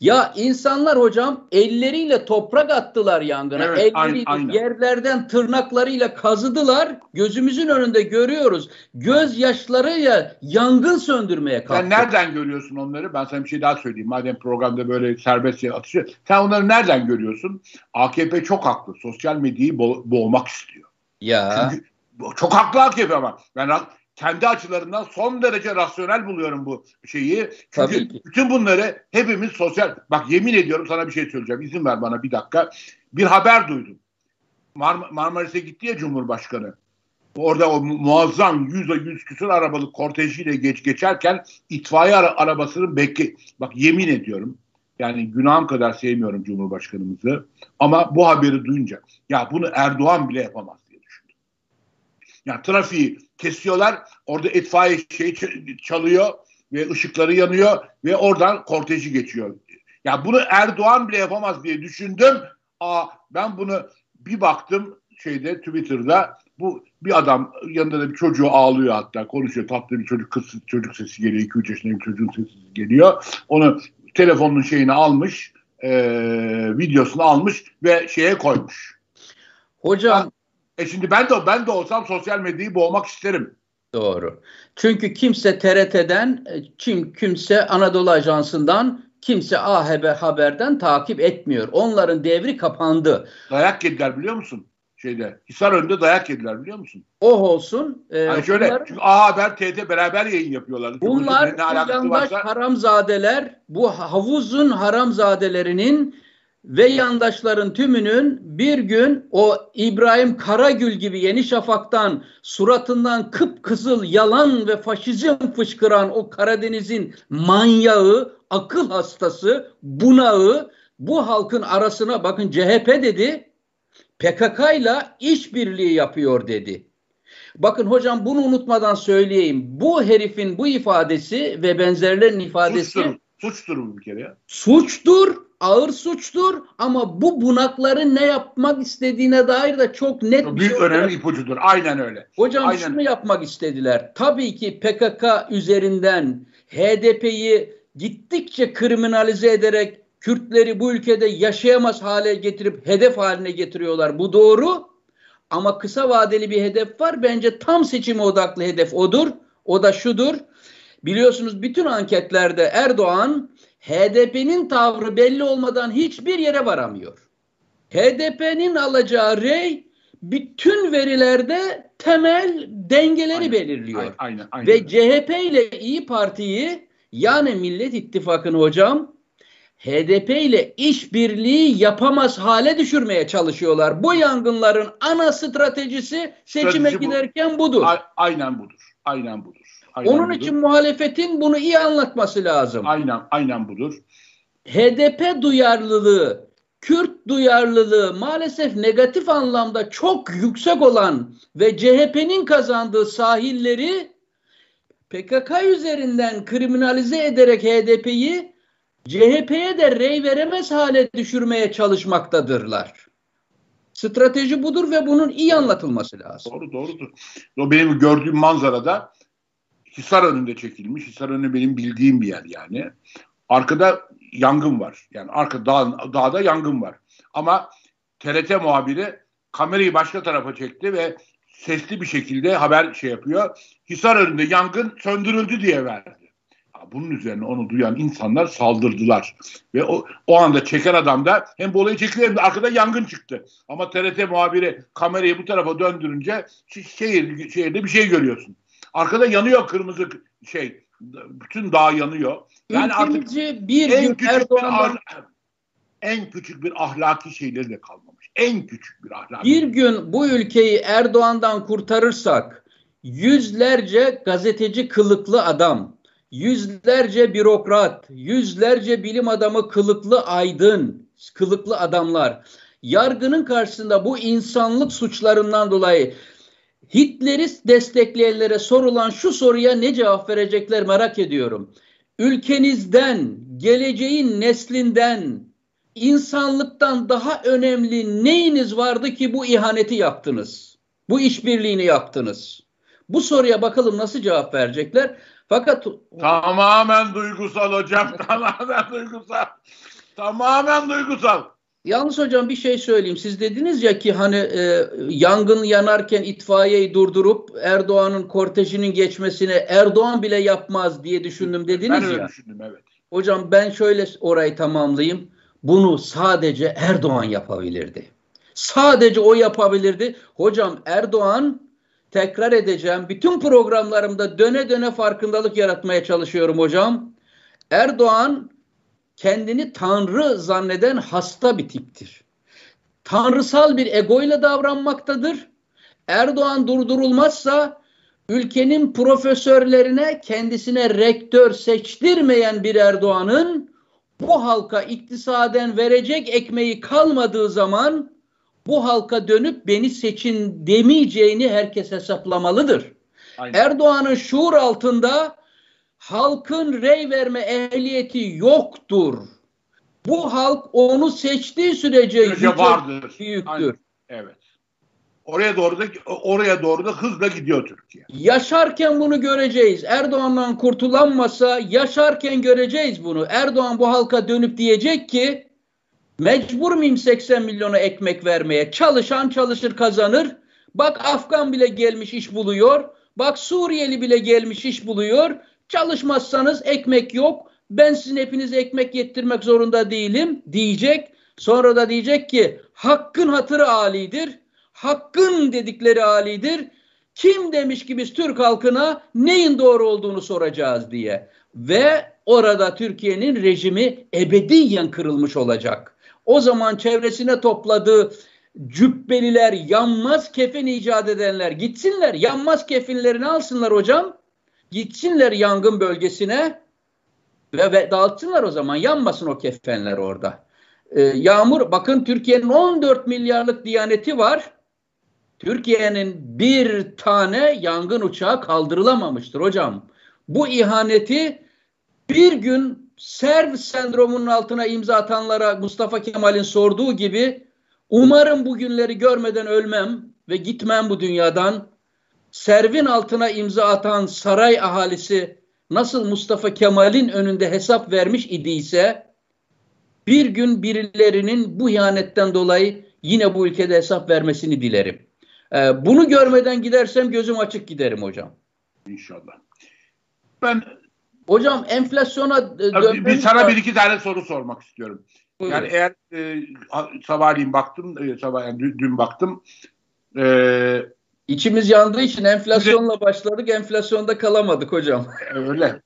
A: Ya insanlar hocam elleriyle toprak attılar yangına. Evet, elleriyle aynen. yerlerden tırnaklarıyla kazıdılar. Gözümüzün önünde görüyoruz. Göz yaşlarıyla yangın söndürmeye kalktı.
B: Sen nereden görüyorsun onları? Ben sana bir şey daha söyleyeyim. Madem programda böyle serbestçe atışıyor. Sen onları nereden görüyorsun? AKP çok haklı. Sosyal medyayı bo- boğmak istiyor.
A: Ya.
B: Çünkü çok haklı AKP ama. Ben kendi açılarından son derece rasyonel buluyorum bu şeyi. Çünkü bütün bunları hepimiz sosyal... Bak yemin ediyorum sana bir şey söyleyeceğim. İzin ver bana bir dakika. Bir haber duydum. Mar Marmaris'e gitti ya Cumhurbaşkanı. Orada o muazzam yüzde yüz küsur arabalık kortejiyle geç geçerken itfaiye ara arabasının bekle... Bak yemin ediyorum. Yani günahım kadar sevmiyorum Cumhurbaşkanımızı. Ama bu haberi duyunca ya bunu Erdoğan bile yapamaz. Ya trafiği kesiyorlar. Orada itfaiye şey çalıyor ve ışıkları yanıyor ve oradan korteji geçiyor. Ya bunu Erdoğan bile yapamaz diye düşündüm. Aa ben bunu bir baktım şeyde Twitter'da Bu bir adam yanında da bir çocuğu ağlıyor hatta konuşuyor tatlı bir çocuk kız çocuk sesi geliyor 2-3 yaşında bir çocuğun sesi geliyor. Onu telefonun şeyini almış e, videosunu almış ve şeye koymuş.
A: Hocam
B: e şimdi ben de ben de olsam sosyal medyayı boğmak isterim.
A: Doğru. Çünkü kimse TRT'den, kim kimse Anadolu Ajansı'ndan, kimse A Haber Haber'den takip etmiyor. Onların devri kapandı.
B: Dayak yediler biliyor musun? Şeyde Hisar önünde dayak yediler biliyor musun?
A: Oh olsun.
B: E, yani şöyle bunlar, çünkü A Haber TRT beraber yayın yapıyorlar.
A: Bunlar ne, ne yandaş varsa... haramzadeler bu havuzun haramzadelerinin ve yandaşların tümünün bir gün o İbrahim Karagül gibi Yeni Şafak'tan suratından kıpkızıl yalan ve faşizm fışkıran o Karadeniz'in manyağı, akıl hastası, bunağı bu halkın arasına bakın CHP dedi PKK ile işbirliği yapıyor dedi. Bakın hocam bunu unutmadan söyleyeyim. Bu herifin bu ifadesi ve benzerlerinin ifadesi
B: suçtur, suçtur bu bir kere ya.
A: Suçtur ağır suçtur ama bu bunakların ne yapmak istediğine dair de çok net
B: çok büyük şey önemli ipucudur. Aynen öyle.
A: Hocam
B: Aynen.
A: şunu yapmak istediler. Tabii ki PKK üzerinden HDP'yi gittikçe kriminalize ederek Kürtleri bu ülkede yaşayamaz hale getirip hedef haline getiriyorlar. Bu doğru. Ama kısa vadeli bir hedef var. Bence tam seçime odaklı hedef odur. O da şudur. Biliyorsunuz bütün anketlerde Erdoğan HDP'nin tavrı belli olmadan hiçbir yere varamıyor. HDP'nin alacağı rey bütün verilerde temel dengeleri aynen, belirliyor. Aynen, aynen. Ve CHP ile İyi Parti'yi yani Millet İttifakı'nı hocam HDP ile işbirliği yapamaz hale düşürmeye çalışıyorlar. Bu yangınların ana stratejisi seçime Strateji giderken bu. budur.
B: aynen budur. Aynen budur. Aynen
A: Onun budur. için muhalefetin bunu iyi anlatması lazım.
B: Aynen, aynen budur.
A: HDP duyarlılığı, Kürt duyarlılığı maalesef negatif anlamda çok yüksek olan ve CHP'nin kazandığı sahilleri PKK üzerinden kriminalize ederek HDP'yi CHP'ye de rey veremez hale düşürmeye çalışmaktadırlar. Strateji budur ve bunun iyi anlatılması lazım.
B: Doğru doğrudur. O benim gördüğüm manzarada Hisar önünde çekilmiş. Hisar önü benim bildiğim bir yer yani. Arkada yangın var. Yani arka dağ, dağda yangın var. Ama TRT muhabiri kamerayı başka tarafa çekti ve sesli bir şekilde haber şey yapıyor. Hisar önünde yangın söndürüldü diye verdi. Bunun üzerine onu duyan insanlar saldırdılar. Ve o, o anda çeken adam da hem bu olayı çekiyor hem de arkada yangın çıktı. Ama TRT muhabiri kamerayı bu tarafa döndürünce şehir, şehirde bir şey görüyorsun. Arkada yanıyor kırmızı şey. Bütün dağ yanıyor.
A: Yani artık bir en küçük Erdoğan'dan... bir
B: en küçük bir ahlaki şeyleri de kalmamış. En küçük bir ahlaki.
A: Bir gün bu ülkeyi Erdoğan'dan kurtarırsak yüzlerce gazeteci kılıklı adam, yüzlerce bürokrat, yüzlerce bilim adamı kılıklı aydın, kılıklı adamlar yargının karşısında bu insanlık suçlarından dolayı Hitler'i destekleyenlere sorulan şu soruya ne cevap verecekler merak ediyorum. Ülkenizden, geleceğin neslinden, insanlıktan daha önemli neyiniz vardı ki bu ihaneti yaptınız? Bu işbirliğini yaptınız? Bu soruya bakalım nasıl cevap verecekler. Fakat
B: tamamen duygusal hocam, tamamen duygusal. Tamamen duygusal.
A: Yalnız hocam bir şey söyleyeyim. Siz dediniz ya ki hani e, yangın yanarken itfaiyeyi durdurup Erdoğan'ın kortejinin geçmesini Erdoğan bile yapmaz diye düşündüm dediniz ben ya. Ben öyle
B: düşündüm evet.
A: Hocam ben şöyle orayı tamamlayayım. Bunu sadece Erdoğan yapabilirdi. Sadece o yapabilirdi. Hocam Erdoğan tekrar edeceğim. Bütün programlarımda döne döne farkındalık yaratmaya çalışıyorum hocam. Erdoğan kendini tanrı zanneden hasta bir tiptir. Tanrısal bir egoyla davranmaktadır. Erdoğan durdurulmazsa ülkenin profesörlerine kendisine rektör seçtirmeyen bir Erdoğan'ın bu halka iktisaden verecek ekmeği kalmadığı zaman bu halka dönüp beni seçin demeyeceğini herkes hesaplamalıdır. Erdoğan'ın şuur altında halkın rey verme ehliyeti yoktur. Bu halk onu seçtiği sürece
B: yüce vardır.
A: büyüktür. Aynen.
B: Evet. Oraya doğru da oraya doğru da hızla gidiyor Türkiye.
A: Yaşarken bunu göreceğiz. Erdoğan'dan kurtulanmasa yaşarken göreceğiz bunu. Erdoğan bu halka dönüp diyecek ki mecbur muyum 80 milyona ekmek vermeye? Çalışan çalışır kazanır. Bak Afgan bile gelmiş iş buluyor. Bak Suriyeli bile gelmiş iş buluyor. Çalışmazsanız ekmek yok. Ben sizin hepinize ekmek yettirmek zorunda değilim diyecek. Sonra da diyecek ki hakkın hatırı alidir. Hakkın dedikleri alidir. Kim demiş ki biz Türk halkına neyin doğru olduğunu soracağız diye. Ve orada Türkiye'nin rejimi ebediyen kırılmış olacak. O zaman çevresine topladığı cübbeliler, yanmaz kefen icat edenler gitsinler. Yanmaz kefenlerini alsınlar hocam. Gitsinler yangın bölgesine ve, ve dağıtsınlar o zaman. Yanmasın o kefenler orada. Ee, yağmur bakın Türkiye'nin 14 milyarlık diyaneti var. Türkiye'nin bir tane yangın uçağı kaldırılamamıştır hocam. Bu ihaneti bir gün Serv sendromunun altına imza atanlara Mustafa Kemal'in sorduğu gibi umarım bu günleri görmeden ölmem ve gitmem bu dünyadan. Servin altına imza atan saray ahalisi nasıl Mustafa Kemal'in önünde hesap vermiş idiyse bir gün birilerinin bu ihanetten dolayı yine bu ülkede hesap vermesini dilerim. Ee, bunu görmeden gidersem gözüm açık giderim hocam.
B: İnşallah. Ben
A: hocam enflasyona
B: bir, bir sana bir iki tane soru sormak istiyorum. Buyurun. Yani eğer e, sabahleyin baktım, e, sabah yani dün, dün baktım.
A: E, İçimiz yandığı için enflasyonla başladık, enflasyonda kalamadık hocam.
B: Öyle.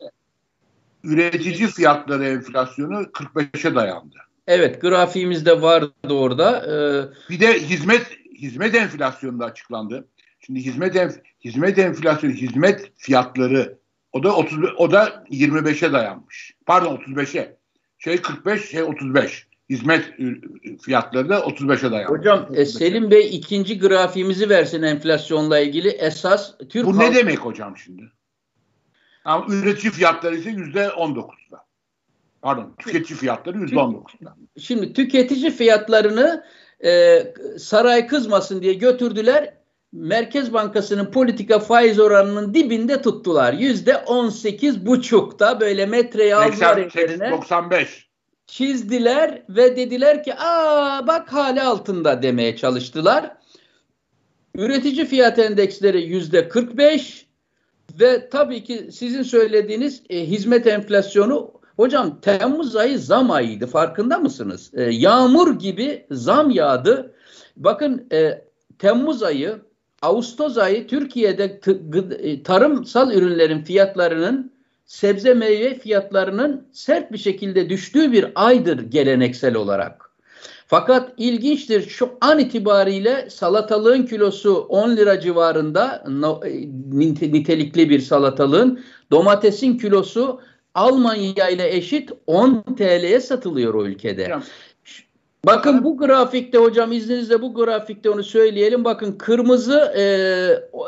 B: Üretici fiyatları enflasyonu 45'e dayandı.
A: Evet, grafiğimizde vardı orada.
B: Ee, bir de hizmet hizmet enflasyonu da açıklandı. Şimdi hizmet enf hizmet enflasyonu, hizmet fiyatları o da 30 o da 25'e dayanmış. Pardon 35'e. Şey 45, şey 35. Hizmet fiyatları da 35'e dayanmış.
A: Hocam e, Selim Bey ikinci grafiğimizi versin enflasyonla ilgili. Esas
B: Türk Bu ne demek hocam şimdi? Ama üretici fiyatları ise yüzde 19'da. Pardon, tüketici fiyatları yüzde 19'da.
A: Şimdi tüketici fiyatlarını e, saray kızmasın diye götürdüler. Merkez Bankası'nın politika faiz oranının dibinde tuttular. Yüzde on sekiz buçukta böyle metreyi aldılar
B: ellerine. 95.
A: Çizdiler ve dediler ki aa bak hali altında demeye çalıştılar. Üretici fiyat endeksleri yüzde 45 ve tabii ki sizin söylediğiniz e, hizmet enflasyonu Hocam Temmuz ayı zam ayıydı farkında mısınız? E, yağmur gibi zam yağdı. Bakın e, Temmuz ayı, Ağustos ayı Türkiye'de e, tarımsal ürünlerin fiyatlarının sebze meyve fiyatlarının sert bir şekilde düştüğü bir aydır geleneksel olarak. Fakat ilginçtir şu an itibariyle salatalığın kilosu 10 lira civarında e, nitelikli bir salatalığın domatesin kilosu Almanya ile eşit 10 TL'ye satılıyor o ülkede. Hocam, Bakın bu grafikte hocam izninizle bu grafikte onu söyleyelim. Bakın kırmızı e,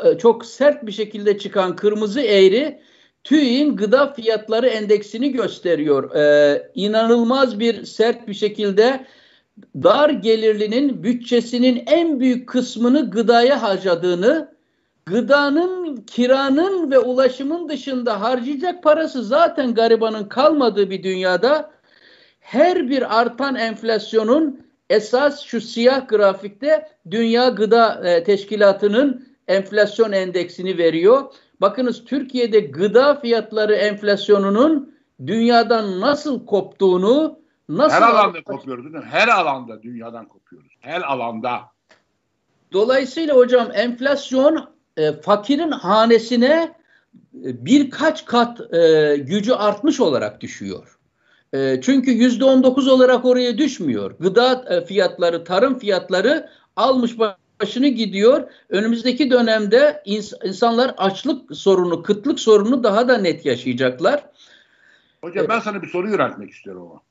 A: e çok sert bir şekilde çıkan kırmızı eğri TÜİ'nin gıda fiyatları endeksini gösteriyor. E, inanılmaz bir sert bir şekilde dar gelirlinin bütçesinin en büyük kısmını gıdaya harcadığını gıdanın, kiranın ve ulaşımın dışında harcayacak parası zaten garibanın kalmadığı bir dünyada her bir artan enflasyonun esas şu siyah grafikte Dünya Gıda e, Teşkilatı'nın enflasyon endeksini veriyor. Bakınız Türkiye'de gıda fiyatları enflasyonunun dünyadan nasıl koptuğunu nasıl
B: her alanda kopuyoruz değil mi? Her alanda dünyadan kopuyoruz. Her alanda.
A: Dolayısıyla hocam enflasyon e, fakirin hanesine e, birkaç kat e, gücü artmış olarak düşüyor. E, çünkü yüzde on dokuz olarak oraya düşmüyor. Gıda e, fiyatları, tarım fiyatları almış başını gidiyor. Önümüzdeki dönemde ins insanlar açlık sorunu, kıtlık sorunu daha da net yaşayacaklar.
B: Hocam ben sana bir soru yöneltmek istiyorum ama.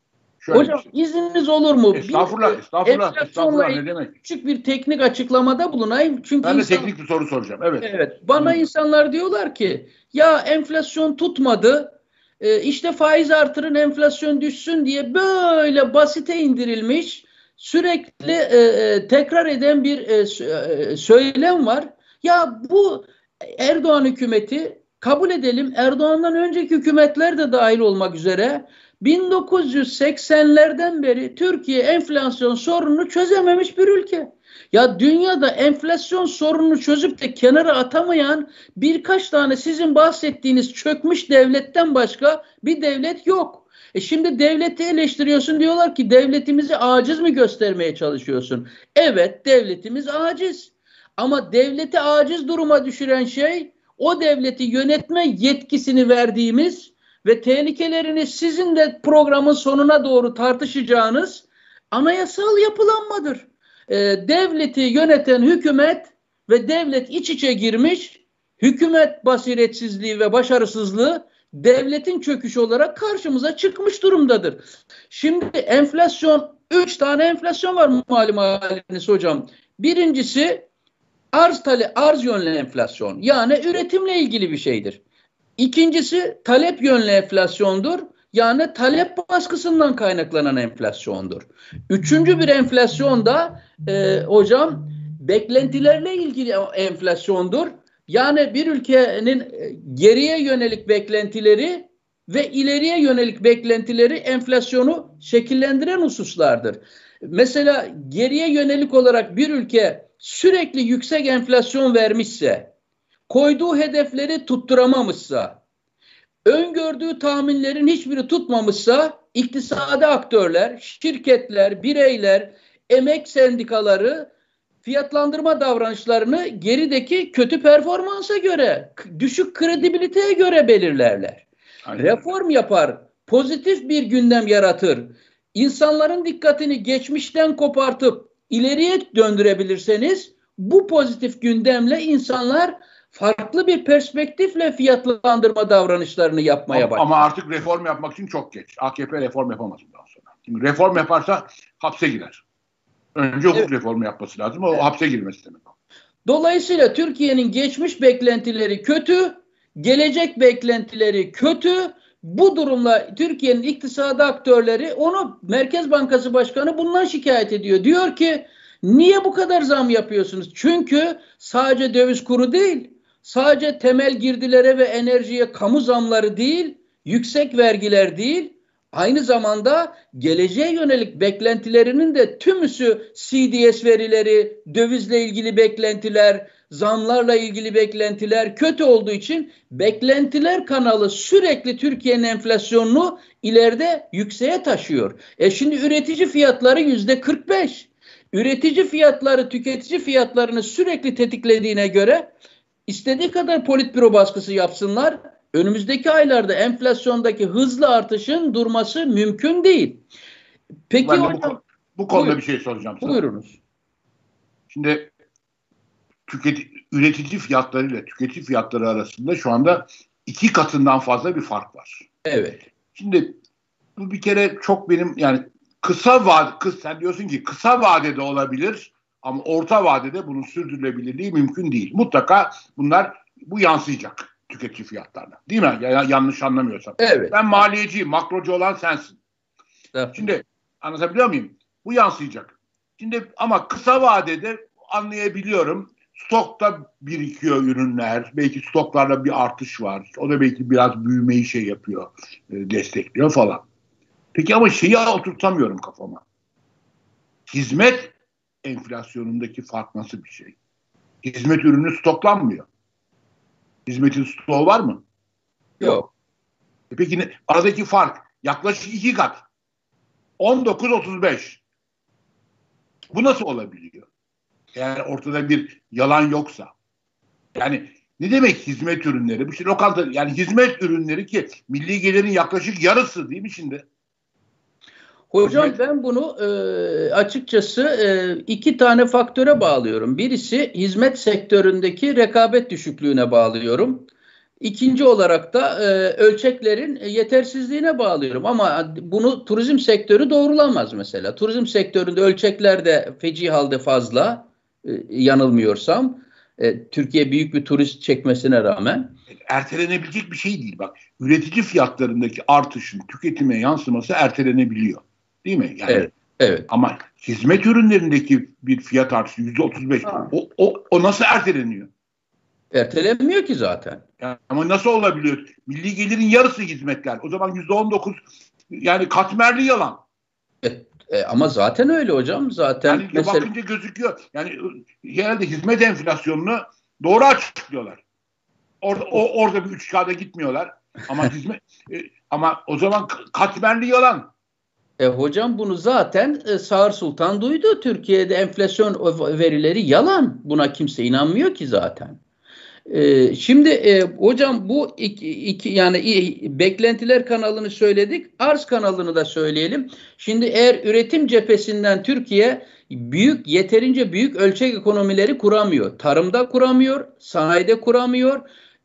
A: Şöyle Hocam şey. izniniz olur mu?
B: Estağfurullah, bir, estağfurullah, estağfurullah ne demek?
A: Küçük bir teknik açıklamada bulunayım. Çünkü
B: ben de insan, teknik bir soru soracağım. Evet.
A: Evet. Bana Hı. insanlar diyorlar ki ya enflasyon tutmadı. E, işte faiz artırın enflasyon düşsün diye böyle basite indirilmiş sürekli e, e, tekrar eden bir e, e, söylem var. Ya bu Erdoğan hükümeti kabul edelim Erdoğan'dan önceki hükümetler de dahil olmak üzere 1980'lerden beri Türkiye enflasyon sorununu çözememiş bir ülke. Ya dünyada enflasyon sorununu çözüp de kenara atamayan birkaç tane sizin bahsettiğiniz çökmüş devletten başka bir devlet yok. E şimdi devleti eleştiriyorsun diyorlar ki devletimizi aciz mi göstermeye çalışıyorsun? Evet devletimiz aciz. Ama devleti aciz duruma düşüren şey o devleti yönetme yetkisini verdiğimiz ve tehlikelerini sizin de programın sonuna doğru tartışacağınız anayasal yapılanmadır. E, devleti yöneten hükümet ve devlet iç içe girmiş, hükümet basiretsizliği ve başarısızlığı devletin çöküşü olarak karşımıza çıkmış durumdadır. Şimdi enflasyon, üç tane enflasyon var malum haliniz hocam. Birincisi arz tale arz yönlü enflasyon. Yani üretimle ilgili bir şeydir. İkincisi talep yönlü enflasyondur. Yani talep baskısından kaynaklanan enflasyondur. Üçüncü bir enflasyon da e, hocam beklentilerle ilgili enflasyondur. Yani bir ülkenin e, geriye yönelik beklentileri ve ileriye yönelik beklentileri enflasyonu şekillendiren hususlardır. Mesela geriye yönelik olarak bir ülke sürekli yüksek enflasyon vermişse, koyduğu hedefleri tutturamamışsa, öngördüğü tahminlerin hiçbiri tutmamışsa iktisadi aktörler, şirketler, bireyler, emek sendikaları fiyatlandırma davranışlarını gerideki kötü performansa göre, düşük kredibiliteye göre belirlerler. Aynen. Reform yapar, pozitif bir gündem yaratır. İnsanların dikkatini geçmişten kopartıp ileriye döndürebilirseniz bu pozitif gündemle insanlar farklı bir perspektifle fiyatlandırma davranışlarını yapmaya başlar.
B: Ama artık reform yapmak için çok geç. AKP reform yapamaz bundan sonra. Şimdi reform yaparsa hapse girer. Önce hukuk evet. reformu yapması lazım. O evet. hapse girmesi demek.
A: Dolayısıyla Türkiye'nin geçmiş beklentileri kötü, gelecek beklentileri kötü. Bu durumla Türkiye'nin iktisadi aktörleri onu Merkez Bankası Başkanı bundan şikayet ediyor. Diyor ki niye bu kadar zam yapıyorsunuz? Çünkü sadece döviz kuru değil, sadece temel girdilere ve enerjiye kamu zamları değil, yüksek vergiler değil, aynı zamanda geleceğe yönelik beklentilerinin de tümüsü CDS verileri, dövizle ilgili beklentiler, zamlarla ilgili beklentiler kötü olduğu için beklentiler kanalı sürekli Türkiye'nin enflasyonunu ileride yükseğe taşıyor. E şimdi üretici fiyatları yüzde 45. Üretici fiyatları tüketici fiyatlarını sürekli tetiklediğine göre istediği kadar politbüro baskısı yapsınlar önümüzdeki aylarda enflasyondaki hızlı artışın durması mümkün değil.
B: Peki ben hocam, bu, bu konuda buyur, bir şey soracağım
A: sana. Buyurunuz.
B: Şimdi tüketi, üretici fiyatları ile tüketici fiyatları arasında şu anda iki katından fazla bir fark var.
A: Evet.
B: Şimdi bu bir kere çok benim yani kısa vad kıs sen diyorsun ki kısa vadede olabilir ama orta vadede bunun sürdürülebilirliği mümkün değil. Mutlaka bunlar bu yansıyacak tüketici fiyatlarına. Değil mi? Ya, yanlış anlamıyorsam.
A: Evet.
B: Ben maliyeciyim. Makrocu olan sensin. Evet. Şimdi anlatabiliyor muyum? Bu yansıyacak. Şimdi ama kısa vadede anlayabiliyorum. Stokta birikiyor ürünler. Belki stoklarda bir artış var. O da belki biraz büyümeyi şey yapıyor, e, destekliyor falan. Peki ama şeyi oturtamıyorum kafama. Hizmet enflasyonundaki fark nasıl bir şey? Hizmet ürünü stoklanmıyor. Hizmetin stoğu var mı?
A: Yok.
B: E peki ne, aradaki fark yaklaşık iki kat. 19-35. Bu nasıl olabiliyor? Eğer ortada bir yalan yoksa. Yani ne demek hizmet ürünleri? Bu işte lokanta yani hizmet ürünleri ki milli gelirin yaklaşık yarısı değil mi şimdi?
A: Hocam ben bunu e, açıkçası e, iki tane faktöre bağlıyorum. Birisi hizmet sektöründeki rekabet düşüklüğüne bağlıyorum. İkinci olarak da e, ölçeklerin yetersizliğine bağlıyorum. Ama bunu turizm sektörü doğrulamaz mesela. Turizm sektöründe ölçekler de feci halde fazla e, yanılmıyorsam. E, Türkiye büyük bir turist çekmesine rağmen.
B: Ertelenebilecek bir şey değil. Bak üretici fiyatlarındaki artışın tüketime yansıması ertelenebiliyor. Değil mi? Yani
A: evet. Evet.
B: Ama hizmet ürünlerindeki bir fiyat artışı yüzde otuz beş. O, o, o nasıl erteleniyor?
A: Ertelenmiyor ki zaten.
B: Yani, ama nasıl olabiliyor? Milli gelirin yarısı hizmetler. O zaman yüzde on dokuz yani katmerli yalan.
A: E, e, ama zaten öyle hocam. Zaten
B: yani mesela... bakınca gözüküyor. Yani herhalde hizmet enflasyonunu doğru açıklıyorlar. Orada o, orada bir üç kağıda gitmiyorlar. Ama hizmet e, ama o zaman katmerli yalan.
A: E, hocam bunu zaten e, Sağır Sultan duydu. Türkiye'de enflasyon verileri yalan. Buna kimse inanmıyor ki zaten. E, şimdi e, hocam bu iki, iki yani beklentiler kanalını söyledik. Arz kanalını da söyleyelim. Şimdi eğer üretim cephesinden Türkiye büyük yeterince büyük ölçek ekonomileri kuramıyor. Tarımda kuramıyor, sanayide kuramıyor,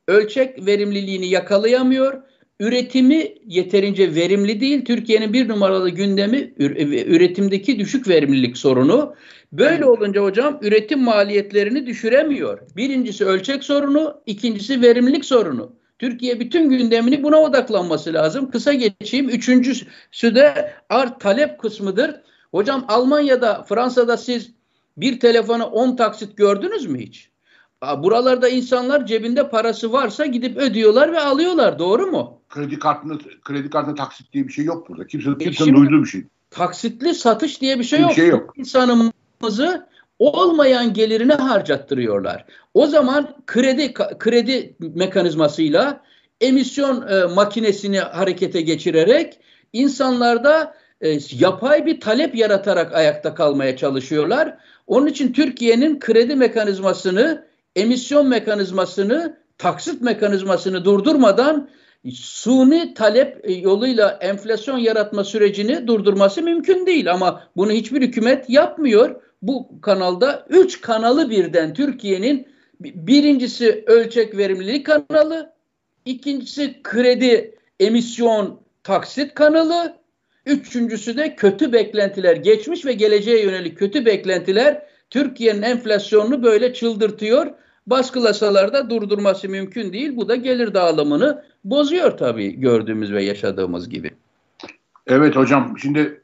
A: ölçek verimliliğini yakalayamıyor üretimi yeterince verimli değil. Türkiye'nin bir numaralı gündemi üretimdeki düşük verimlilik sorunu. Böyle olunca hocam üretim maliyetlerini düşüremiyor. Birincisi ölçek sorunu, ikincisi verimlilik sorunu. Türkiye bütün gündemini buna odaklanması lazım. Kısa geçeyim. Üçüncüsü de art talep kısmıdır. Hocam Almanya'da, Fransa'da siz bir telefonu 10 taksit gördünüz mü hiç? Buralarda insanlar cebinde parası varsa gidip ödüyorlar ve alıyorlar. Doğru mu?
B: Kredi kartında kredi kartında taksit diye bir şey yok burada. Kimse kimsenin duyduğu bir şey.
A: Taksitli satış diye bir şey bir yok. Şey yok. İnsanımızı olmayan gelirini harcattırıyorlar. O zaman kredi kredi mekanizmasıyla emisyon e, makinesini harekete geçirerek insanlarda e, yapay bir talep yaratarak ayakta kalmaya çalışıyorlar. Onun için Türkiye'nin kredi mekanizmasını emisyon mekanizmasını, taksit mekanizmasını durdurmadan suni talep yoluyla enflasyon yaratma sürecini durdurması mümkün değil. Ama bunu hiçbir hükümet yapmıyor. Bu kanalda üç kanalı birden Türkiye'nin birincisi ölçek verimlilik kanalı, ikincisi kredi emisyon taksit kanalı, üçüncüsü de kötü beklentiler, geçmiş ve geleceğe yönelik kötü beklentiler Türkiye'nin enflasyonunu böyle çıldırtıyor. Baskılasalar da durdurması mümkün değil. Bu da gelir dağılımını bozuyor tabii gördüğümüz ve yaşadığımız gibi.
B: Evet hocam şimdi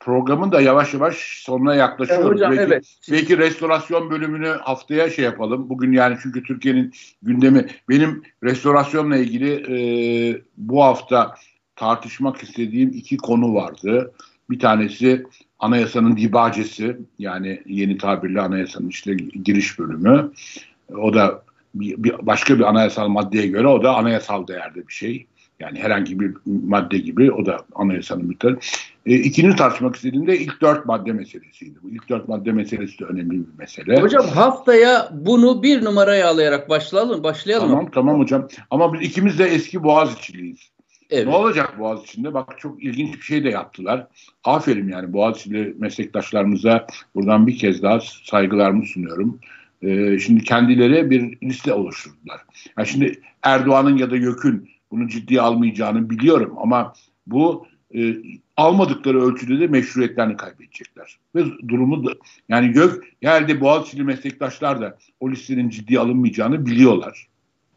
B: programın da yavaş yavaş sonuna yaklaşıyoruz. Evet hocam, belki, evet. belki restorasyon bölümünü haftaya şey yapalım. Bugün yani çünkü Türkiye'nin gündemi benim restorasyonla ilgili e, bu hafta tartışmak istediğim iki konu vardı. Bir tanesi anayasanın dibacesi yani yeni tabirle anayasanın işte giriş bölümü. O da bir, bir başka bir anayasal maddeye göre o da anayasal değerde bir şey. Yani herhangi bir madde gibi o da anayasanın bir tarafı. E, ikinci tartışmak istediğimde ilk dört madde meselesiydi. Bu ilk dört madde meselesi de önemli bir mesele.
A: Hocam haftaya bunu bir numaraya alayarak başlayalım. Başlayalım.
B: Tamam tamam hocam. Ama biz ikimiz de eski Boğaziçi'liyiz. Evet. Ne olacak Boğaziçi'nde? Bak çok ilginç bir şey de yaptılar. Aferin yani Boğaziçi'li meslektaşlarımıza buradan bir kez daha saygılarımı sunuyorum. Ee, şimdi kendileri bir liste oluşturdular. Yani şimdi Erdoğan'ın ya da YÖK'ün bunu ciddiye almayacağını biliyorum ama bu e, almadıkları ölçüde de meşruiyetlerini kaybedecekler. Ve durumu da yani YÖK herhalde Boğaziçi'li meslektaşlar da o listenin ciddiye alınmayacağını biliyorlar.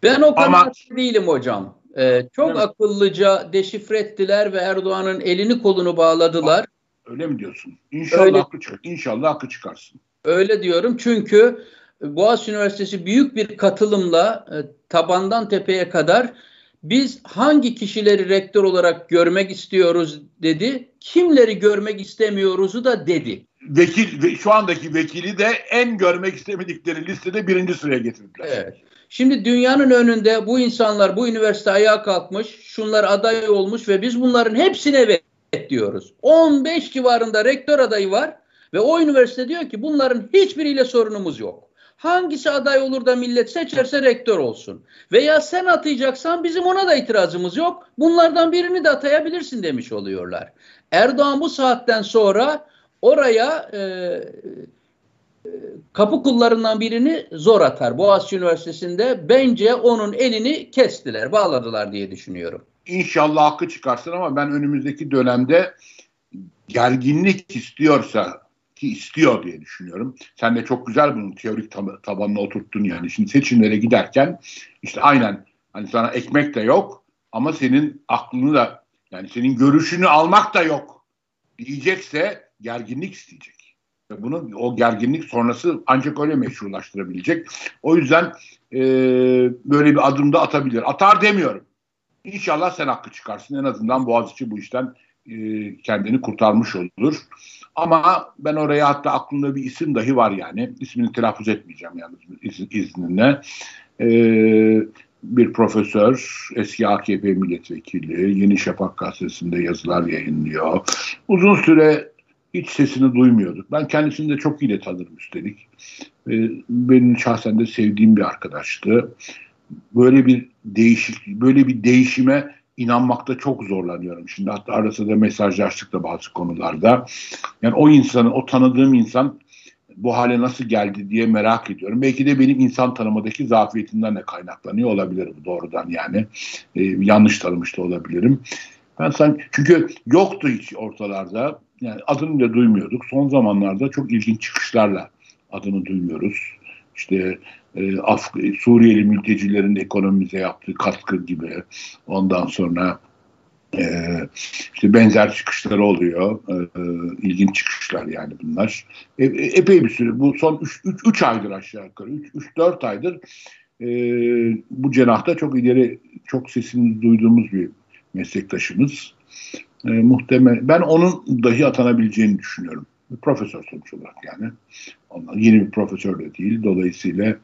A: Ben o kadar ama, değilim hocam. Ee, çok evet. akıllıca deşifre ettiler ve Erdoğan'ın elini kolunu bağladılar.
B: Öyle mi diyorsun? İnşallah Öyle, hakkı çık İnşallah hakkı çıkarsın.
A: Öyle diyorum çünkü Boğaziçi Üniversitesi büyük bir katılımla e, tabandan tepeye kadar biz hangi kişileri rektör olarak görmek istiyoruz dedi. Kimleri görmek istemiyoruzu da dedi.
B: Vekil şu andaki vekili de en görmek istemedikleri listede birinci sıraya getirdiler.
A: Evet. Şimdi dünyanın önünde bu insanlar bu üniversite ayağa kalkmış, şunlar aday olmuş ve biz bunların hepsine evet diyoruz. 15 civarında rektör adayı var ve o üniversite diyor ki bunların hiçbiriyle sorunumuz yok. Hangisi aday olur da millet seçerse rektör olsun. Veya sen atayacaksan bizim ona da itirazımız yok. Bunlardan birini de atayabilirsin demiş oluyorlar. Erdoğan bu saatten sonra oraya e, kapı kullarından birini zor atar. Boğaziçi Üniversitesi'nde bence onun elini kestiler, bağladılar diye düşünüyorum.
B: İnşallah hakkı çıkarsın ama ben önümüzdeki dönemde gerginlik istiyorsa ki istiyor diye düşünüyorum. Sen de çok güzel bunun teorik tab- tabanına oturttun yani. Şimdi seçimlere giderken işte aynen hani sana ekmek de yok ama senin aklını da yani senin görüşünü almak da yok. diyecekse gerginlik isteyecek. Ve bunu o gerginlik sonrası ancak öyle meşrulaştırabilecek. O yüzden e, böyle bir adım da atabilir. Atar demiyorum. İnşallah sen hakkı çıkarsın. En azından Boğaziçi bu işten e, kendini kurtarmış olur. Ama ben oraya hatta aklımda bir isim dahi var yani. İsmini telaffuz etmeyeceğim yani iz, izninle. Ee, bir profesör, eski AKP milletvekili, Yeni Şafak gazetesinde yazılar yayınlıyor. Uzun süre hiç sesini duymuyorduk. Ben kendisini de çok iyi de tanırım üstelik. Ee, benim şahsen de sevdiğim bir arkadaştı. Böyle bir değişik, böyle bir değişime inanmakta çok zorlanıyorum. Şimdi hatta arasında da mesajlaştık da bazı konularda. Yani o insanın, o tanıdığım insan bu hale nasıl geldi diye merak ediyorum. Belki de benim insan tanımadaki zafiyetimden de kaynaklanıyor olabilir bu doğrudan yani. Ee, yanlış tanımış da olabilirim. Ben sanki, çünkü yoktu hiç ortalarda. Yani adını da duymuyorduk. Son zamanlarda çok ilginç çıkışlarla adını duymuyoruz. İşte e, Af Suriyeli mültecilerin ekonomimize yaptığı katkı gibi. Ondan sonra e, işte benzer çıkışları oluyor. E, ilginç çıkışlar yani bunlar. E, e epey bir süre. Bu son 3 aydır aşağı yukarı. 3-4 aydır e, bu cenahta çok ileri, çok sesini duyduğumuz bir meslektaşımız. E, muhtemel, ben onun dahi atanabileceğini düşünüyorum. Bir profesör sonuç olarak yani. Ondan yeni bir profesör de değil. Dolayısıyla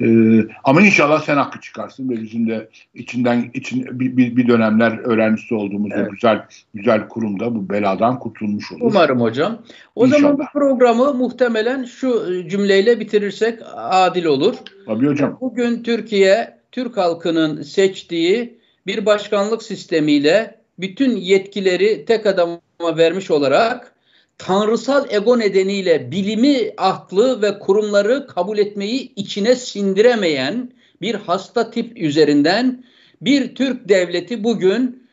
B: ee, ama inşallah sen hakkı çıkarsın ve bizim de içinden için bir, bir, bir dönemler öğrencisi olduğumuz evet. güzel güzel kurumda bu beladan kurtulmuş olur.
A: Umarım hocam. O inşallah. zaman bu programı muhtemelen şu cümleyle bitirirsek adil olur.
B: Tabii hocam.
A: Bugün Türkiye Türk halkının seçtiği bir başkanlık sistemiyle bütün yetkileri tek adama vermiş olarak tanrısal ego nedeniyle bilimi, aklı ve kurumları kabul etmeyi içine sindiremeyen bir hasta tip üzerinden bir Türk devleti bugün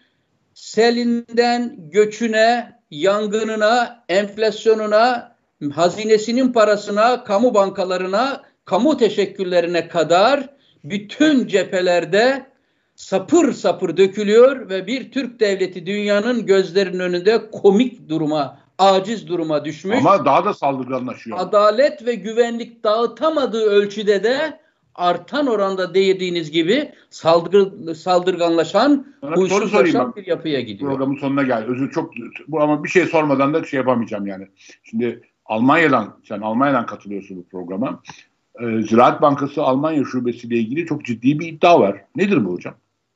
A: selinden göçüne, yangınına, enflasyonuna, hazinesinin parasına, kamu bankalarına, kamu teşekkürlerine kadar bütün cephelerde sapır sapır dökülüyor ve bir Türk devleti dünyanın gözlerinin önünde komik duruma aciz duruma düşmüş.
B: Ama daha da saldırganlaşıyor.
A: Adalet ve güvenlik dağıtamadığı ölçüde de artan oranda dediğiniz gibi saldırı, saldırganlaşan,
B: huysuzlaşan bir yapıya gidiyor. Programın sonuna geldi. Özür çok bu ama bir şey sormadan da şey yapamayacağım yani. Şimdi Almanya'dan sen Almanya'dan katılıyorsun bu programa. Ee, Ziraat Bankası Almanya şubesiyle ilgili çok ciddi bir iddia var. Nedir bu hocam?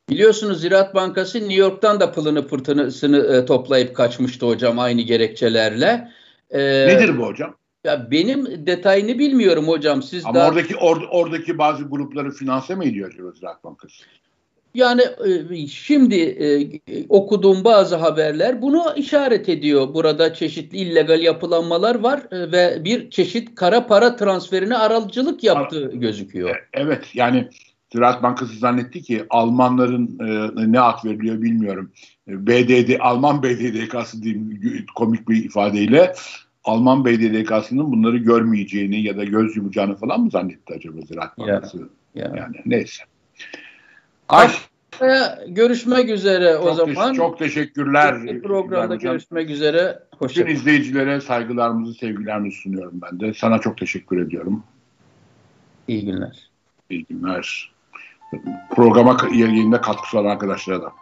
A: Biliyorsunuz Ziraat Bankası New York'tan da pılını pırtınısını e, toplayıp kaçmıştı hocam aynı gerekçelerle.
B: Ee, Nedir bu hocam?
A: Ya benim detayını bilmiyorum hocam. Siz
B: Ama daha... oradaki or, oradaki bazı grupları finanse mi ediyor acaba Ziraat Bankası?
A: Yani e, şimdi e, okuduğum bazı haberler bunu işaret ediyor. Burada çeşitli illegal yapılanmalar var e, ve bir çeşit kara para transferine aracılık yaptığı gözüküyor. E,
B: evet yani Ziraat Bankası zannetti ki Almanların e, ne ad veriliyor bilmiyorum. E, BDD, Alman BDDK'sı diyeyim komik bir ifadeyle Alman BDDK'sının bunları görmeyeceğini ya da göz yumacağını falan mı zannetti acaba Ziraat Bankası? Ya, ya. Yani neyse.
A: Ay. Görüşmek üzere o
B: çok
A: zaman.
B: çok teşekkürler.
A: Bir programda görüşmek üzere.
B: Hoşçakalın. Bütün izleyicilere saygılarımızı, sevgilerimizi sunuyorum ben de. Sana çok teşekkür ediyorum.
A: İyi günler.
B: İyi günler programa yayında katkısı olan arkadaşlara da.